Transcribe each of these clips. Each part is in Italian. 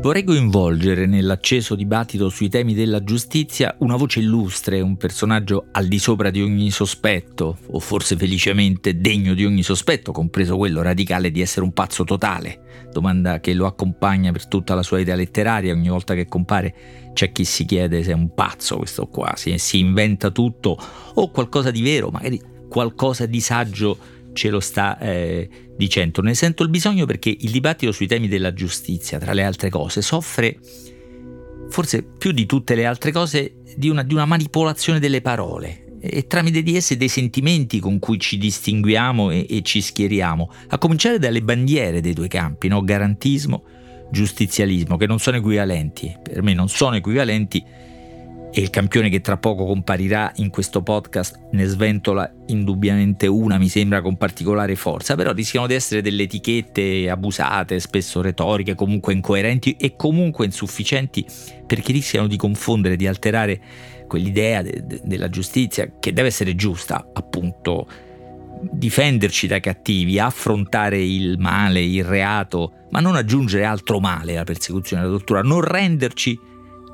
Vorrei coinvolgere nell'acceso dibattito sui temi della giustizia una voce illustre, un personaggio al di sopra di ogni sospetto, o forse felicemente degno di ogni sospetto, compreso quello radicale di essere un pazzo totale, domanda che lo accompagna per tutta la sua vita letteraria, ogni volta che compare c'è chi si chiede se è un pazzo questo qua, si, si inventa tutto o qualcosa di vero, magari qualcosa di saggio ce lo sta eh, dicendo. Ne sento il bisogno perché il dibattito sui temi della giustizia, tra le altre cose, soffre forse più di tutte le altre cose di una, di una manipolazione delle parole e tramite di esse dei sentimenti con cui ci distinguiamo e, e, ci schieriamo, a cominciare dalle bandiere dei due campi, no? garantismo, giustizialismo, che non sono equivalenti, per me non sono equivalenti e il campione che tra poco comparirà in questo podcast ne sventola indubbiamente una, mi sembra con particolare forza, però rischiano di essere delle etichette abusate, spesso retoriche, comunque incoerenti e comunque insufficienti perché rischiano di confondere, di alterare quell'idea de- de- della giustizia che deve essere giusta, appunto, difenderci dai cattivi, affrontare il male, il reato, ma non aggiungere altro male, la persecuzione, la tortura, non renderci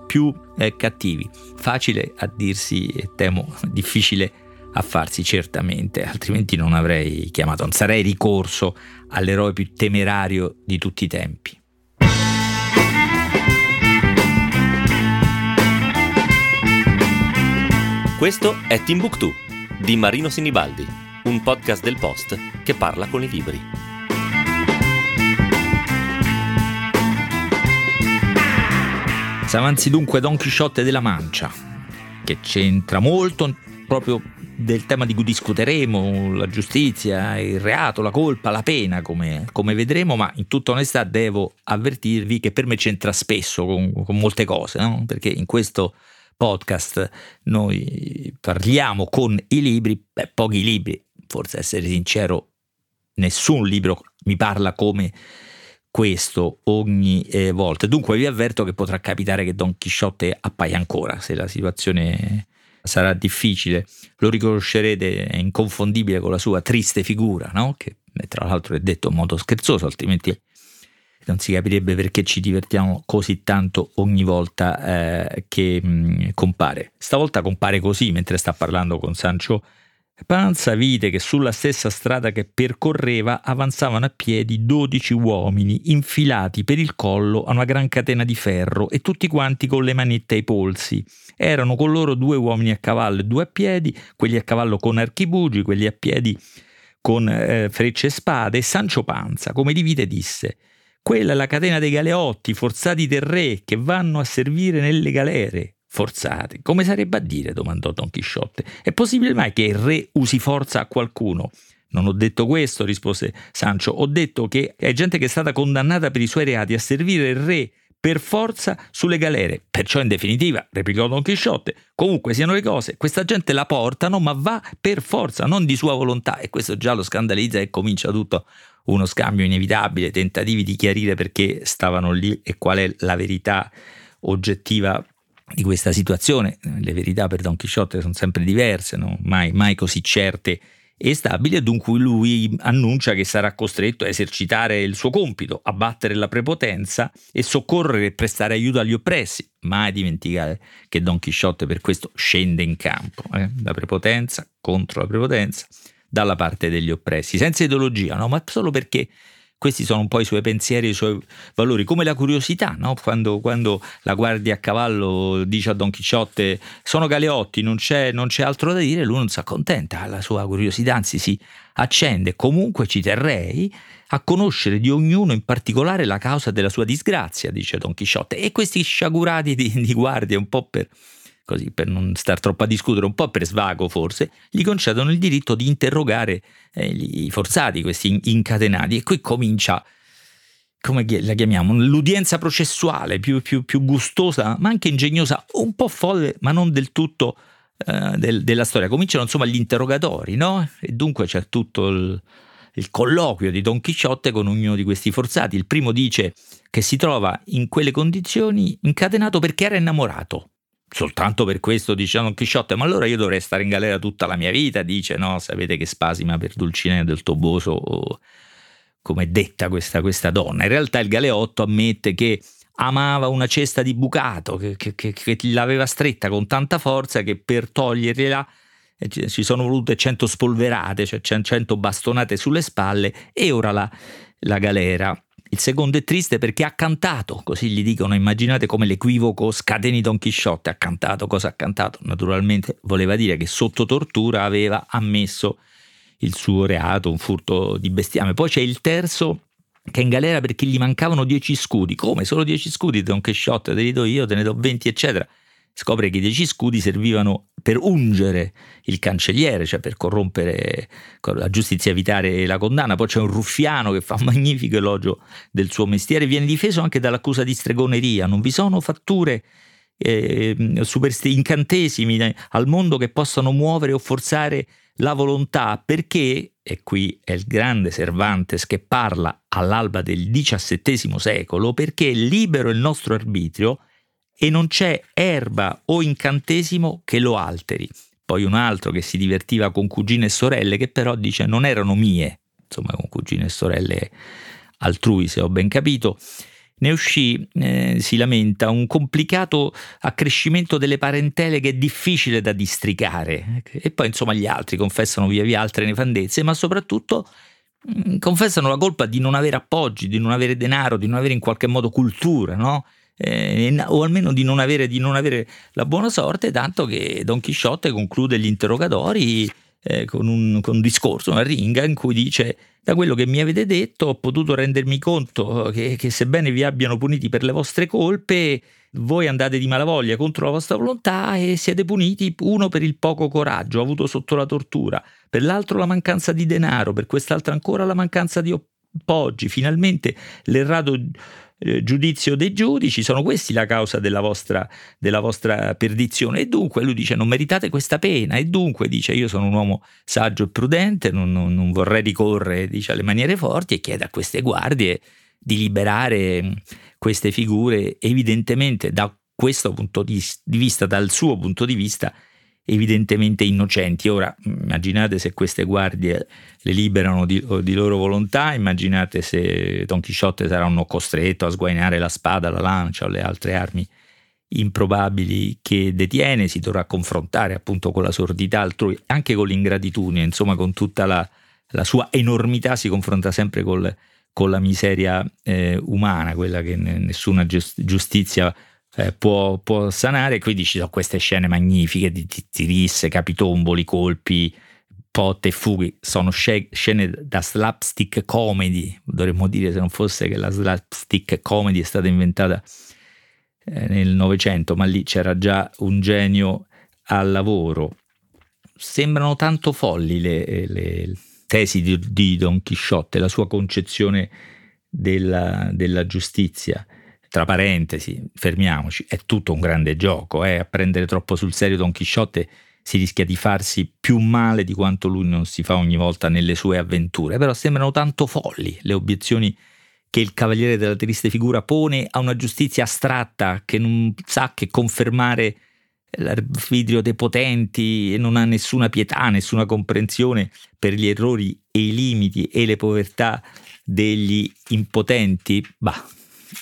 più eh, cattivi. Facile a dirsi e temo difficile a farsi certamente, altrimenti non avrei chiamato, non sarei ricorso all'eroe più temerario di tutti i tempi. Questo è Timbuktu di Marino Sinibaldi, un podcast del Post che parla con i libri. S'avanzi dunque Don Chisciotte della Mancia, che c'entra molto proprio del tema di cui discuteremo, la giustizia, il reato, la colpa, la pena, come, come vedremo, ma in tutta onestà devo avvertirvi che per me c'entra spesso con, con molte cose, no? perché in questo podcast noi parliamo con i libri, beh, pochi libri, forse essere sincero, nessun libro mi parla come questo ogni eh, volta. Dunque vi avverto che potrà capitare che Don Chisciotte appaia ancora se la situazione sarà difficile. Lo riconoscerete, è inconfondibile con la sua triste figura, no? che tra l'altro è detto in modo scherzoso, altrimenti non si capirebbe perché ci divertiamo così tanto ogni volta eh, che mh, mm, compare. Stavolta compare così mentre sta parlando con Sancho Panza vide che sulla stessa strada che percorreva avanzavano a piedi dodici uomini infilati per il collo a una gran catena di ferro e tutti quanti con le manette ai polsi. Erano con loro due uomini a cavallo e due a piedi, quelli a cavallo con archibugi, quelli a piedi con eh, frecce e spade, e Sancio Panza, come di vide, disse quella è la catena dei galeotti forzati del re che vanno a servire nelle galere forzate. Come sarebbe a dire? domandò Don Chisciotte. È possibile mai che il re usi forza a qualcuno? Non ho detto questo, rispose Sancho, ho detto che è gente che è stata condannata per i suoi reati a servire il re per forza sulle galere. Perciò in definitiva, replicò Don Chisciotte, comunque siano le cose, questa gente la portano ma va per forza, non di sua volontà e questo già lo scandalizza e comincia tutto uno scambio inevitabile, tentativi di chiarire perché stavano lì e qual è la verità oggettiva di questa situazione. Le verità per Don Chisciotte sono sempre diverse, no? mai, mai così certe e stabili, dunque lui annuncia che sarà costretto a esercitare il suo compito, a battere la prepotenza e soccorrere e prestare aiuto agli oppressi. Mai dimenticare che Don Chisciotte per questo scende in campo, eh? la prepotenza contro la prepotenza, dalla parte degli oppressi, senza ideologia, no? ma solo perché questi sono un po' i suoi pensieri, i suoi valori, come la curiosità, no? quando, quando, la guardia a cavallo dice a Don Chisciotte sono Galeotti, non c'è, non c'è altro da dire, lui non si accontenta, la sua curiosità anzi si accende. Comunque ci terrei a conoscere di ognuno in particolare la causa della sua disgrazia, dice Don Chisciotte, e questi sciagurati di, di guardia, un po' per così per non star troppo a discutere, un po' per svago forse, gli concedono il diritto di interrogare eh, i forzati, questi incatenati, e qui comincia, come la chiamiamo, l'udienza processuale più, più, più gustosa, ma anche ingegnosa, un po' folle, ma non del tutto eh, del, della storia. Cominciano insomma gli interrogatori, no? E dunque c'è tutto il, il colloquio di Don Chisciotte con ognuno di questi forzati. Il primo dice che si trova in quelle condizioni incatenato perché era innamorato soltanto per questo dice Don Chisciotte, ma allora io dovrei stare in galera tutta la mia vita, dice no, sapete che spasima per Dulcinea del Toboso, come è detta questa, questa donna. In realtà il Galeotto ammette che amava una cesta di bucato che, che, che, che l'aveva stretta con tanta forza che per togliergliela eh, ci sono volute 100 spolverate, cioè 100 bastonate sulle spalle e ora la, la galera. Il secondo è triste perché ha cantato, così gli dicono, immaginate come l'equivoco scateni Don Chisciotte, ha cantato, cosa ha cantato? Naturalmente voleva dire che sotto tortura aveva ammesso il suo reato, un furto di bestiame. Poi c'è il terzo che è in galera perché gli mancavano 10 scudi. Come? Solo 10 scudi? Don Chisciotte, te li do io, te ne do 20, eccetera. Scopre che i 10 scudi servivano per ungere il cancelliere, cioè per corrompere la giustizia, evitare la condanna. Poi c'è un ruffiano che fa un magnifico elogio del suo mestiere, viene difeso anche dall'accusa di stregoneria. Non vi sono fatture eh, incantesimi al mondo che possano muovere o forzare la volontà perché, e qui è il grande Cervantes che parla all'alba del XVII secolo, perché libero il nostro arbitrio e non c'è erba o incantesimo che lo alteri. Poi un altro che si divertiva con cugine e sorelle che però dice non erano mie, insomma con cugine e sorelle altrui se ho ben capito, ne uscì, eh, si lamenta, un complicato accrescimento delle parentele che è difficile da districare. E poi insomma gli altri confessano via via altre nefandezze, ma soprattutto mh, mm, confessano la colpa di non avere appoggi, di non avere denaro, di non avere in qualche modo cultura, no? Eh, o almeno di non, avere, di non avere la buona sorte, tanto che Don Chisciotte conclude gli interrogatori eh, con, un, con, un, discorso, una ringa in cui dice da quello che mi avete detto ho potuto rendermi conto che, che sebbene vi abbiano puniti per le vostre colpe, voi andate di malavoglia contro la vostra volontà e siete puniti uno per il poco coraggio avuto sotto la tortura, per l'altro la mancanza di denaro, per quest'altro ancora la mancanza di appoggi, finalmente l'errato eh, giudizio dei giudici, sono questi la causa della vostra, della vostra perdizione. E dunque lui dice non meritate questa pena e dunque dice io sono un uomo saggio e prudente, non, non, non vorrei ricorrere dice, alle maniere forti e chiede a queste guardie di liberare mm, queste figure evidentemente da questo punto di vista, dal suo punto di vista, evidentemente innocenti. Ora immaginate se queste guardie le liberano di, di, loro volontà, immaginate se Don Chisciotte sarà uno costretto a sguainare la spada, la lancia o le altre armi improbabili che detiene, si dovrà confrontare appunto con la sordità altrui, anche con l'ingratitudine, insomma con tutta la, la sua enormità si confronta sempre col, con la miseria eh, umana, quella che nessuna giustizia eh, può, può, sanare. Quindi ci sono queste scene magnifiche di tirisse, capitomboli, colpi, potte e fughe. Sono scene da slapstick comedy, dovremmo dire se non fosse che la slapstick comedy è stata inventata eh, nel Novecento, ma lì c'era già un genio al lavoro. Sembrano tanto folli le, le tesi di, di, Don Chisciotte, la sua concezione della, della giustizia tra parentesi, fermiamoci, è tutto un grande gioco, eh? a prendere troppo sul serio Don Chisciotte si rischia di farsi più male di quanto lui non si fa ogni volta nelle sue avventure, però sembrano tanto folli le obiezioni che il Cavaliere della Triste Figura pone a una giustizia astratta che non sa che confermare l'arbitrio dei potenti e non ha nessuna pietà, nessuna comprensione per gli errori e i limiti e le povertà degli impotenti. Bah,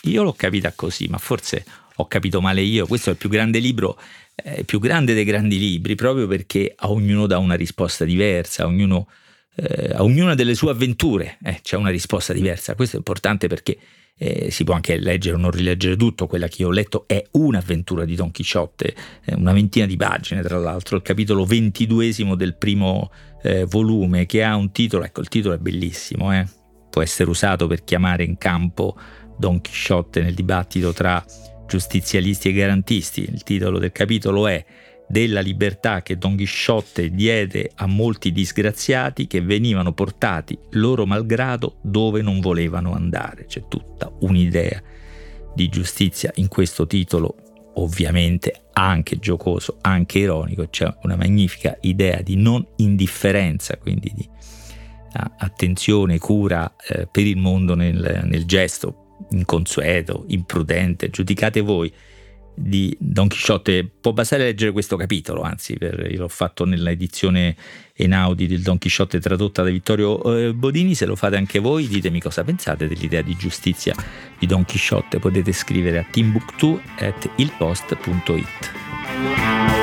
io l'ho capita così, ma forse ho capito male io. Questo è il più grande libro, eh, il più grande dei grandi libri, proprio perché a ognuno dà una risposta diversa, a ognuno, eh, a ognuna delle sue avventure eh, c'è una risposta diversa. Questo è importante perché eh, si può anche leggere o non rileggere tutto, quella che io ho letto è un'avventura di Don Chisciotte, eh, una ventina di pagine tra l'altro, il capitolo ventiduesimo del primo eh, volume che ha un titolo, ecco il titolo è bellissimo, può essere usato per chiamare in campo Don Chisciotte nel dibattito tra giustizialisti e garantisti. Il titolo del capitolo è della libertà che Don Chisciotte diede a molti disgraziati che venivano portati loro malgrado dove non volevano andare. C'è tutta un'idea di giustizia in questo titolo, ovviamente anche giocoso, anche ironico, c'è una magnifica idea di non indifferenza, quindi di attenzione, cura eh, per il mondo nel, nel gesto, inconsueto, imprudente, giudicate voi, di Don Chisciotte. Può bastare leggere questo capitolo, anzi, per, io l'ho fatto nell'edizione Einaudi del Don Chisciotte tradotta da Vittorio eh, Bodini. Se lo fate anche voi, ditemi cosa pensate dell'idea di giustizia di Don Chisciotte. Potete scrivere a timbuktu.ilpost.it.